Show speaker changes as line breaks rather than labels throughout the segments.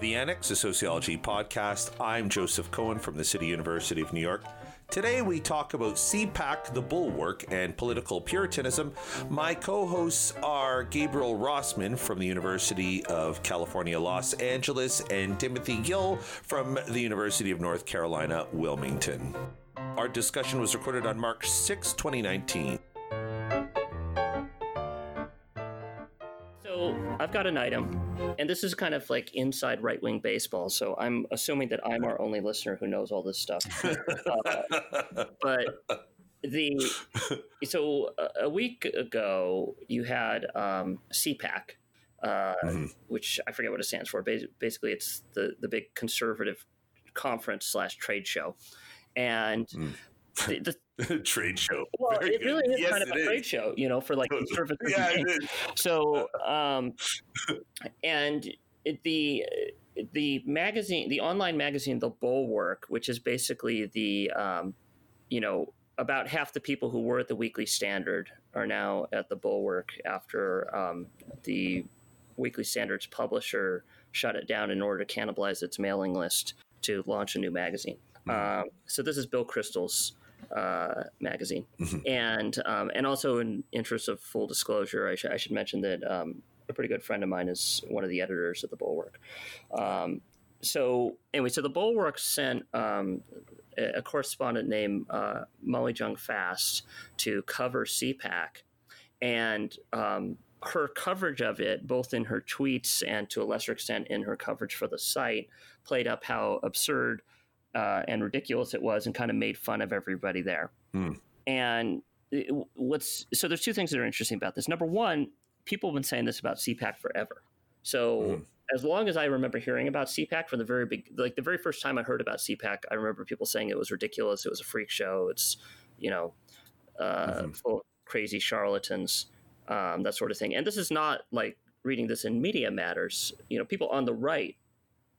The Annex, a sociology podcast. I'm Joseph Cohen from the City University of New York. Today we talk about CPAC, the bulwark, and political puritanism. My co hosts are Gabriel Rossman from the University of California, Los Angeles, and Timothy Gill from the University of North Carolina, Wilmington. Our discussion was recorded on March 6, 2019.
I've got an item, and this is kind of like inside right wing baseball. So I'm assuming that I'm our only listener who knows all this stuff. uh, but the so a week ago you had um, CPAC, uh, mm-hmm. which I forget what it stands for. Basically, it's the the big conservative conference slash trade show, and. Mm.
The, the, trade show.
Well, Very it really good. is yes, kind of a is. trade show, you know, for like conservative. yeah, it is. So, um, and it, the the magazine, the online magazine, The Bulwark, which is basically the, um, you know, about half the people who were at the Weekly Standard are now at the Bulwark after um, the Weekly Standard's publisher shut it down in order to cannibalize its mailing list to launch a new magazine. Mm-hmm. Um, so this is Bill Kristol's uh, magazine, mm-hmm. and um, and also in interest of full disclosure, I, sh- I should mention that um, a pretty good friend of mine is one of the editors of the Bulwark. Um, so anyway, so the Bulwark sent um, a, correspondent named uh, Molly Jong Fast to cover CPAC, and um, her coverage of it, both in her tweets and to a lesser extent in her coverage for the site, played up how absurd uh, and ridiculous it was, and kind of made fun of everybody there. Mm. And it, what's so there's two things that are interesting about this. Number one, people have been saying this about CPAC forever. So mm. as long as I remember hearing about CPAC from the very big, like the very first time I heard about CPAC, I remember people saying it was ridiculous, it was a freak show, it's you know uh, mm-hmm. full crazy charlatans, um, that sort of thing. And this is not like reading this in Media Matters. You know, people on the right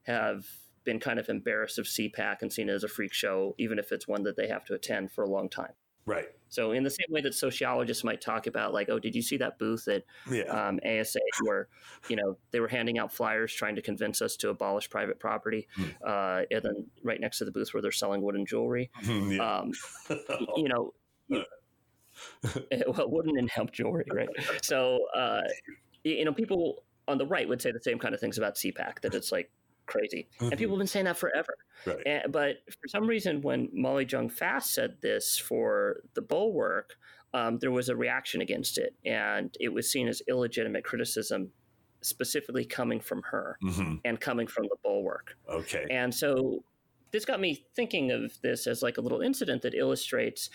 have been kind of embarrassed of CPAC and seen it as a freak show, even if it's one that they have to attend for a long time.
Right.
So, in the same way that sociologists might talk about, like, oh, did you see that booth at yeah. um, ASA where, you know, they were handing out flyers trying to convince us to abolish private property, mm. uh, and then right next to the booth where they're selling wooden jewelry. Mm, yeah. um, you know, well, wooden and hemp jewelry, right? So, uh, you know, people on the right would say the same kind of things about CPAC, that it's like crazy. Mm-hmm. And people have been saying that forever. Right. And, but for some reason, when Molly Jong Fast said this for the Bulwark, um, there was a reaction against it. And it was seen as illegitimate criticism, specifically coming from her mm-hmm. and coming from the Bulwark.
Okay.
And so this got me thinking of this as like a little incident that illustrates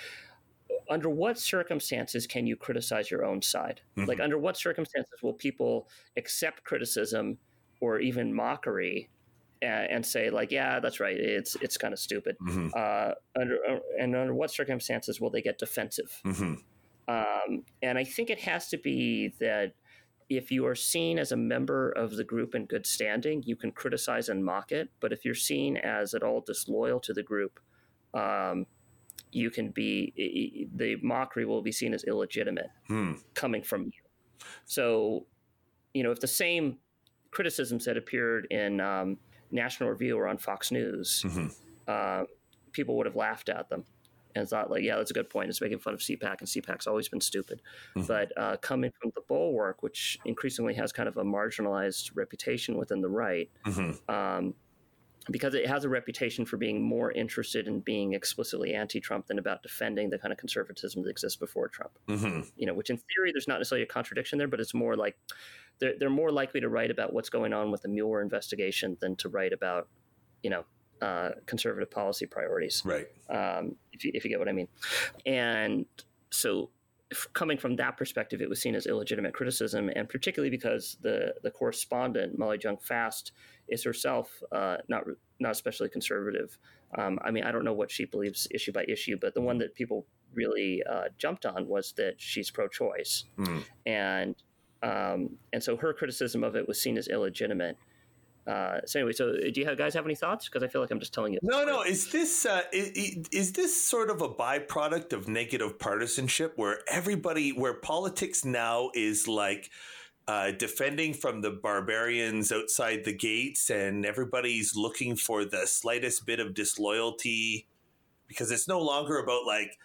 under what circumstances can you criticize your own side? Mm-hmm. Like, under what circumstances will people accept criticism or even mockery and, and say like, yeah, that's right, it's it's kind of stupid. Mm-hmm. Uh, under uh, and under what circumstances will they get defensive? Mm-hmm. Um, and I think it has to be that if you are seen as a member of the group in good standing, you can criticize and mock it. But if you're seen as at all disloyal to the group, um, you can be the mockery will be seen as illegitimate hmm. coming from you. So, you know, if the same criticisms that appeared in um, National Review or on Fox News, mm-hmm. uh, people would have laughed at them and thought like, yeah, that's a good point. It's making fun of CPAC, and CPAC's always been stupid. Mm-hmm. But uh, coming from the Bulwark, which increasingly has kind of a marginalized reputation within the right, mm-hmm. um, because it has a reputation for being more interested in being explicitly anti-Trump than about defending the kind of conservatism that exists before Trump. Mm-hmm. You know, which in theory there's not necessarily a contradiction there, but it's more like they're, they're more likely to write about what's going on with the Mueller investigation than to write about, you know, uh, conservative policy priorities.
Right.
Um, if, you, if you get what I mean. And so coming from that perspective, it was seen as illegitimate criticism, and particularly because the the correspondent Molly Jong Fast is herself uh, not not especially conservative. Um, I mean, I don't know what she believes issue by issue, but the one that people really uh, jumped on was that she's pro-choice, mm. and um, and so her criticism of it was seen as illegitimate. Uh, so anyway, so do you have, guys have any thoughts? Because I feel like I'm just telling you.
No, no. Is this uh, is, is, this sort of a byproduct of negative partisanship, where everybody, where politics now is like uh, defending from the barbarians outside the gates, and everybody's looking for the slightest bit of disloyalty because it's no longer about like,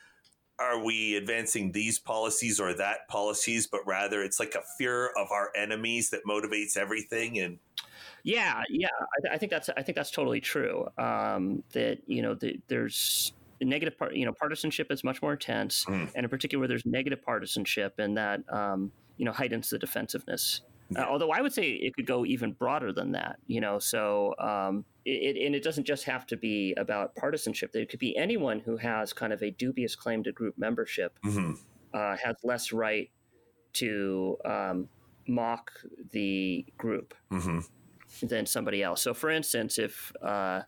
are we advancing these policies or that policies, but rather it's like a fear of our enemies that motivates everything. And
yeah, yeah, I, th- I think that's I think that's totally true. Um, that you know the, there's negative part, you know, partisanship is much more intense, mm. and in particular, there's negative partisanship, and that um, you know heightens the defensiveness. Yeah. Uh, although I would say it could go even broader than that, you know. So, um, it, and it doesn't just have to be about partisanship. It could be anyone who has kind of a dubious claim to group membership mm-hmm. uh, has less right to um, mock the group mm-hmm. than somebody else. So, for instance, if uh,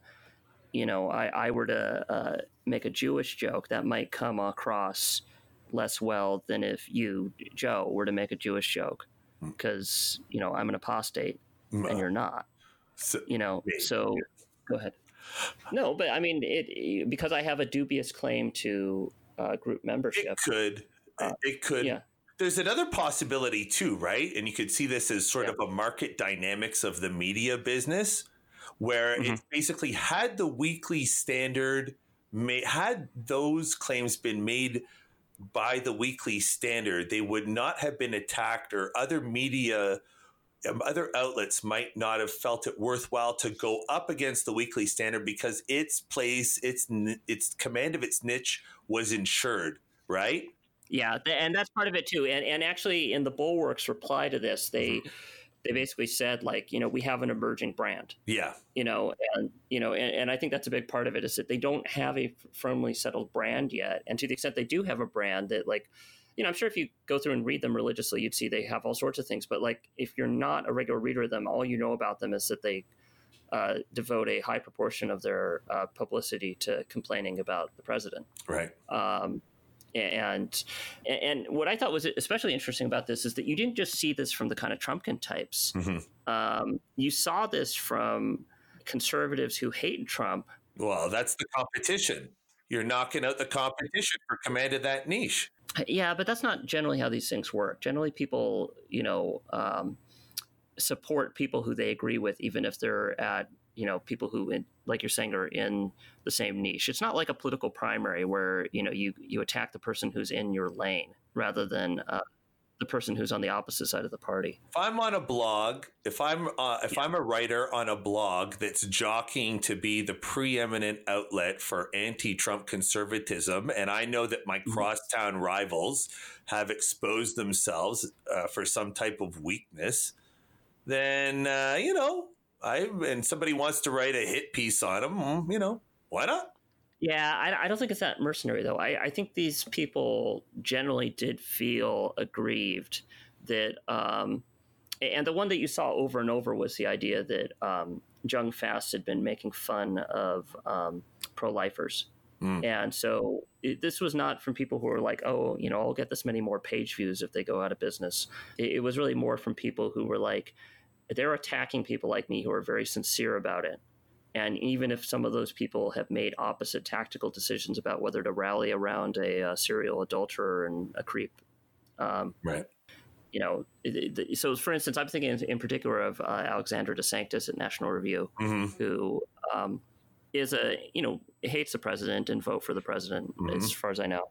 you know I, I were to uh, make a Jewish joke, that might come across less well than if you, Joe, were to make a Jewish joke because, hmm. you know, I'm an apostate and you're not. So, you know, so go ahead. No, but I mean, it because I have a dubious claim to uh, group membership.
It could. Uh, it could. Yeah. There's another possibility too, right? And you could see this as sort yeah. of a market dynamics of the media business, where mm-hmm. it basically had the weekly standard, may, had those claims been made by the weekly standard, they would not have been attacked, or other media, other outlets might not have felt it worthwhile to go up against the weekly standard because its place, its its command of its niche was insured, right?
Yeah, and that's part of it too. And and actually, in the Bulwark's reply to this, they. Mm-hmm they basically said like you know we have an emerging brand
yeah
you know and you know and, and, i think that's a big part of it is that they don't have a firmly settled brand yet and to the extent they do have a brand that like you know i'm sure if you go through and read them religiously you'd see they have all sorts of things but like if you're not a regular reader of them all you know about them is that they uh, devote a high proportion of their uh, publicity to complaining about the president
right
um, and and what I thought was especially interesting about this is that you didn't just see this from the kind of Trumpkin types. Mm-hmm. Um, you saw this from conservatives who hate Trump.
Well, that's the competition. You're knocking out the competition for command of that niche.
Yeah, but that's not generally how these things work. Generally, people, you know, um, support people who they agree with, even if they're at you know people who in, like you're saying are in the same niche it's not like a political primary where you know you you attack the person who's in your lane rather than uh, the person who's on the opposite side of the party
if i'm on a blog if i'm uh, if yeah. i'm a writer on a blog that's jockeying to be the preeminent outlet for anti-trump conservatism and i know that my mm-hmm. crosstown rivals have exposed themselves uh, for some type of weakness then uh, you know I and somebody wants to write a hit piece on them, you know, why not?
Yeah, I, I don't think it's that mercenary though. I, I, think these people generally did feel aggrieved that, um, and the one that you saw over and over was the idea that um, Jong Fast had been making fun of um, pro-lifers. Mm. And so it, this was not from people who were like, oh, you know, I'll get this many more page views if they go out of business. It, it was really more from people who were like, they're attacking people like me who are very sincere about it. And even if some of those people have made opposite tactical decisions about whether to rally around a, a serial adulterer and a creep,
um, right?
You know, so for instance, I'm thinking in particular of uh, De Sanctis at National Review, mm-hmm. who um, is a you know hates the president and vote for the president mm-hmm. as far as I know,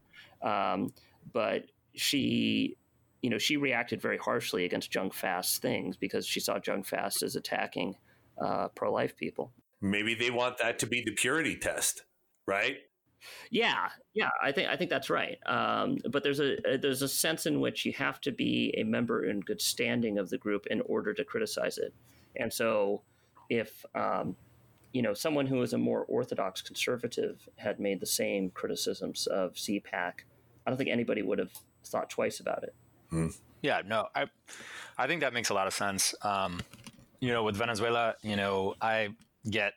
um, but she you know, she reacted very harshly against Jong Fast's things because she saw Jong Fast as attacking uh, pro-life people.
Maybe they want that to be the purity test, right?
Yeah, yeah, I think I think that's right. Um, but there's a, a, there's a sense in which you have to be a member in good standing of the group in order to criticize it. And so, if um, you know someone who is a more orthodox conservative had made the same criticisms of CPAC, I don't think anybody would have thought twice about it.
Mm. Yeah, no, I, I think that makes a lot of sense. Um, you know, with Venezuela, you know, I get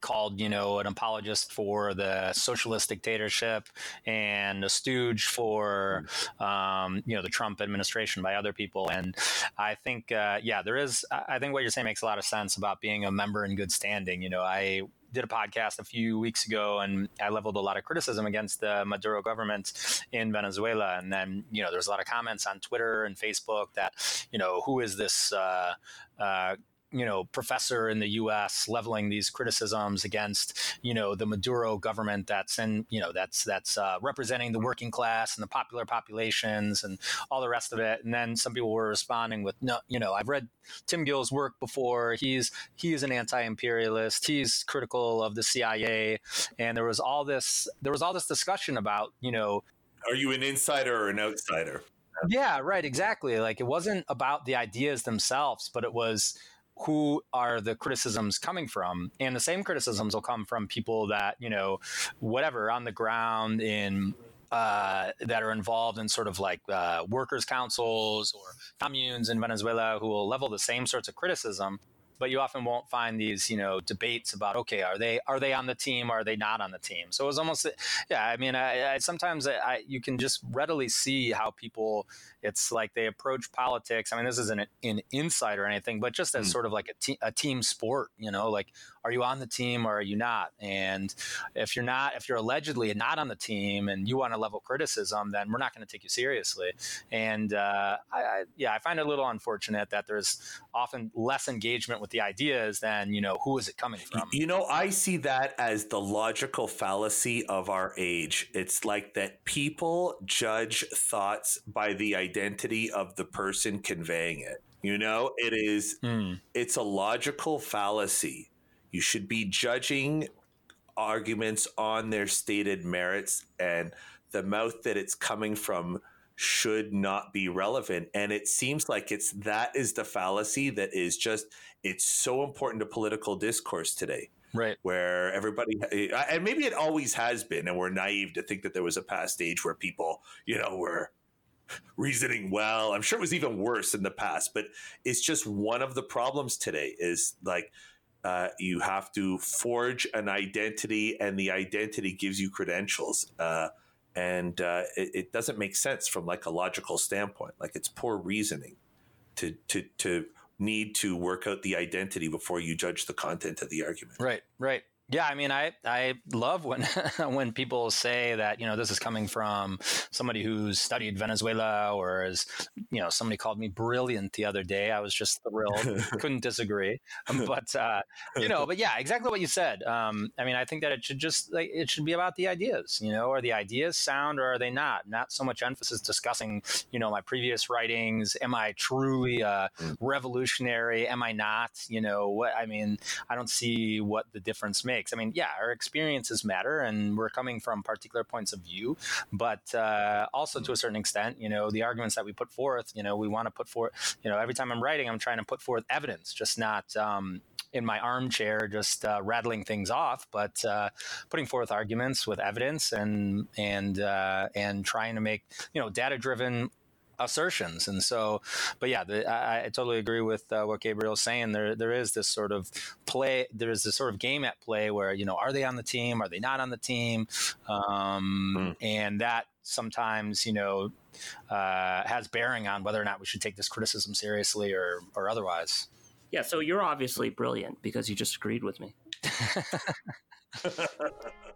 called, you know, an apologist for the socialist dictatorship and a stooge for, um, you know, the Trump administration by other people. And I think, uh, yeah, there is. I think what you're saying makes a lot of sense about being a member in good standing. You know, I did a podcast a few weeks ago and I leveled a lot of criticism against the Maduro government in Venezuela. And then, you know, there's a lot of comments on Twitter and Facebook that, you know, who is this uh, uh, you know professor in the U.S. leveling these criticisms against you know the Maduro government that's in you know that's that's uh, representing the working class and the popular populations and all the rest of it. And then some people were responding with no, you know I've read Tim Gill's work before. He's he's an anti-imperialist. He's critical of the CIA, and there was all this there was all this discussion about you know.
Are you an insider or an outsider?
Yeah, right, exactly. Like it wasn't about the ideas themselves, but it was who are the criticisms coming from? And the same criticisms will come from people that, you know, whatever on the ground in uh, that are involved in sort of like uh, workers' councils or communes in Venezuela who will level the same sorts of criticism. But you often won't find these you know debates about okay are they are they on the team? Are they not on the team? So it was almost yeah i mean I, I sometimes I, you can just readily see how people it's like they approach politics. I mean this isn't an insight or anything but just as mm. sort of like a, te- a team sport you know like are you on the team or are you not? And if you're not if you're allegedly not on the team and you want to level criticism then we're not going to take you seriously. And uh, I, I, yeah i find it a little unfortunate that there's often less engagement with with the ideas than you know who is it coming from?
you know i see that as the logical fallacy of our age. It's like that people judge thoughts by the identity of the person conveying it you know? It is mm. it's a logical fallacy. You should be judging arguments on their stated merits and the mouth that it's coming from should not be relevant. And it seems like it's that is the fallacy that is just it's so important to political discourse today.
Right.
Where everybody and maybe it always has been and we're naive to think that there was a past age where people you know were reasoning well i'm sure it was even worse in the past but it's just one of the problems today is like uh, you have to forge an identity and the identity gives you credentials uh, and uh, it, it, doesn't make sense from like a logical standpoint. Like it's poor reasoning to to to need to work out the identity before you judge the content of the argument.
Right, right. Yeah, I mean, I I love when when people say that you know this is coming from somebody who's studied Venezuela or is you know somebody called me brilliant the other day. I was just thrilled, couldn't disagree. But uh, you know, but yeah, exactly what you said. Um, I mean, I think that it should just like it should be about the ideas. You know, are the ideas sound or are they not? Not so much emphasis discussing you know my previous writings. Am I truly uh, revolutionary? Am I not? You know, what I mean, I don't see what the difference makes makes. I mean, yeah, our experiences matter, and we're coming from particular points of view, but uh, also to a certain extent, you know, the arguments that we put forth, you know, we want to put forth, you know, every time I'm writing, I'm trying to put forth evidence, just not. Um, in my armchair, just uh, rattling things off, but uh, putting forth arguments with evidence and and uh, and trying to make you know data driven assertions. And so, but yeah, the, I, I, totally agree with uh, what Gabriel's saying. There, there is this sort of play. There is this sort of game at play where you know, are they on the team? Are they not on the team? Um, mm. And that sometimes you know uh, has bearing on whether or not we should take this criticism seriously or or otherwise.
Yeah. So you're obviously brilliant because you just agreed with me.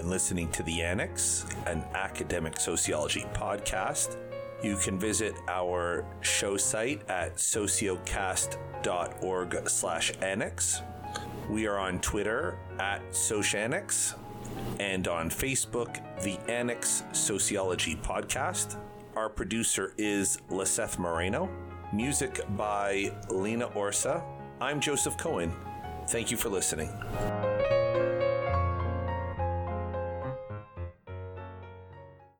been listening to The Annex, an academic sociology podcast. You can visit our show site at sociocast.org slash annex. We are on Twitter at Sociannex and on Facebook, The Annex Sociology Podcast. Our producer is Liseth Moreno. Music by Lena Orsa. I'm Joseph Cohen. Thank you for listening.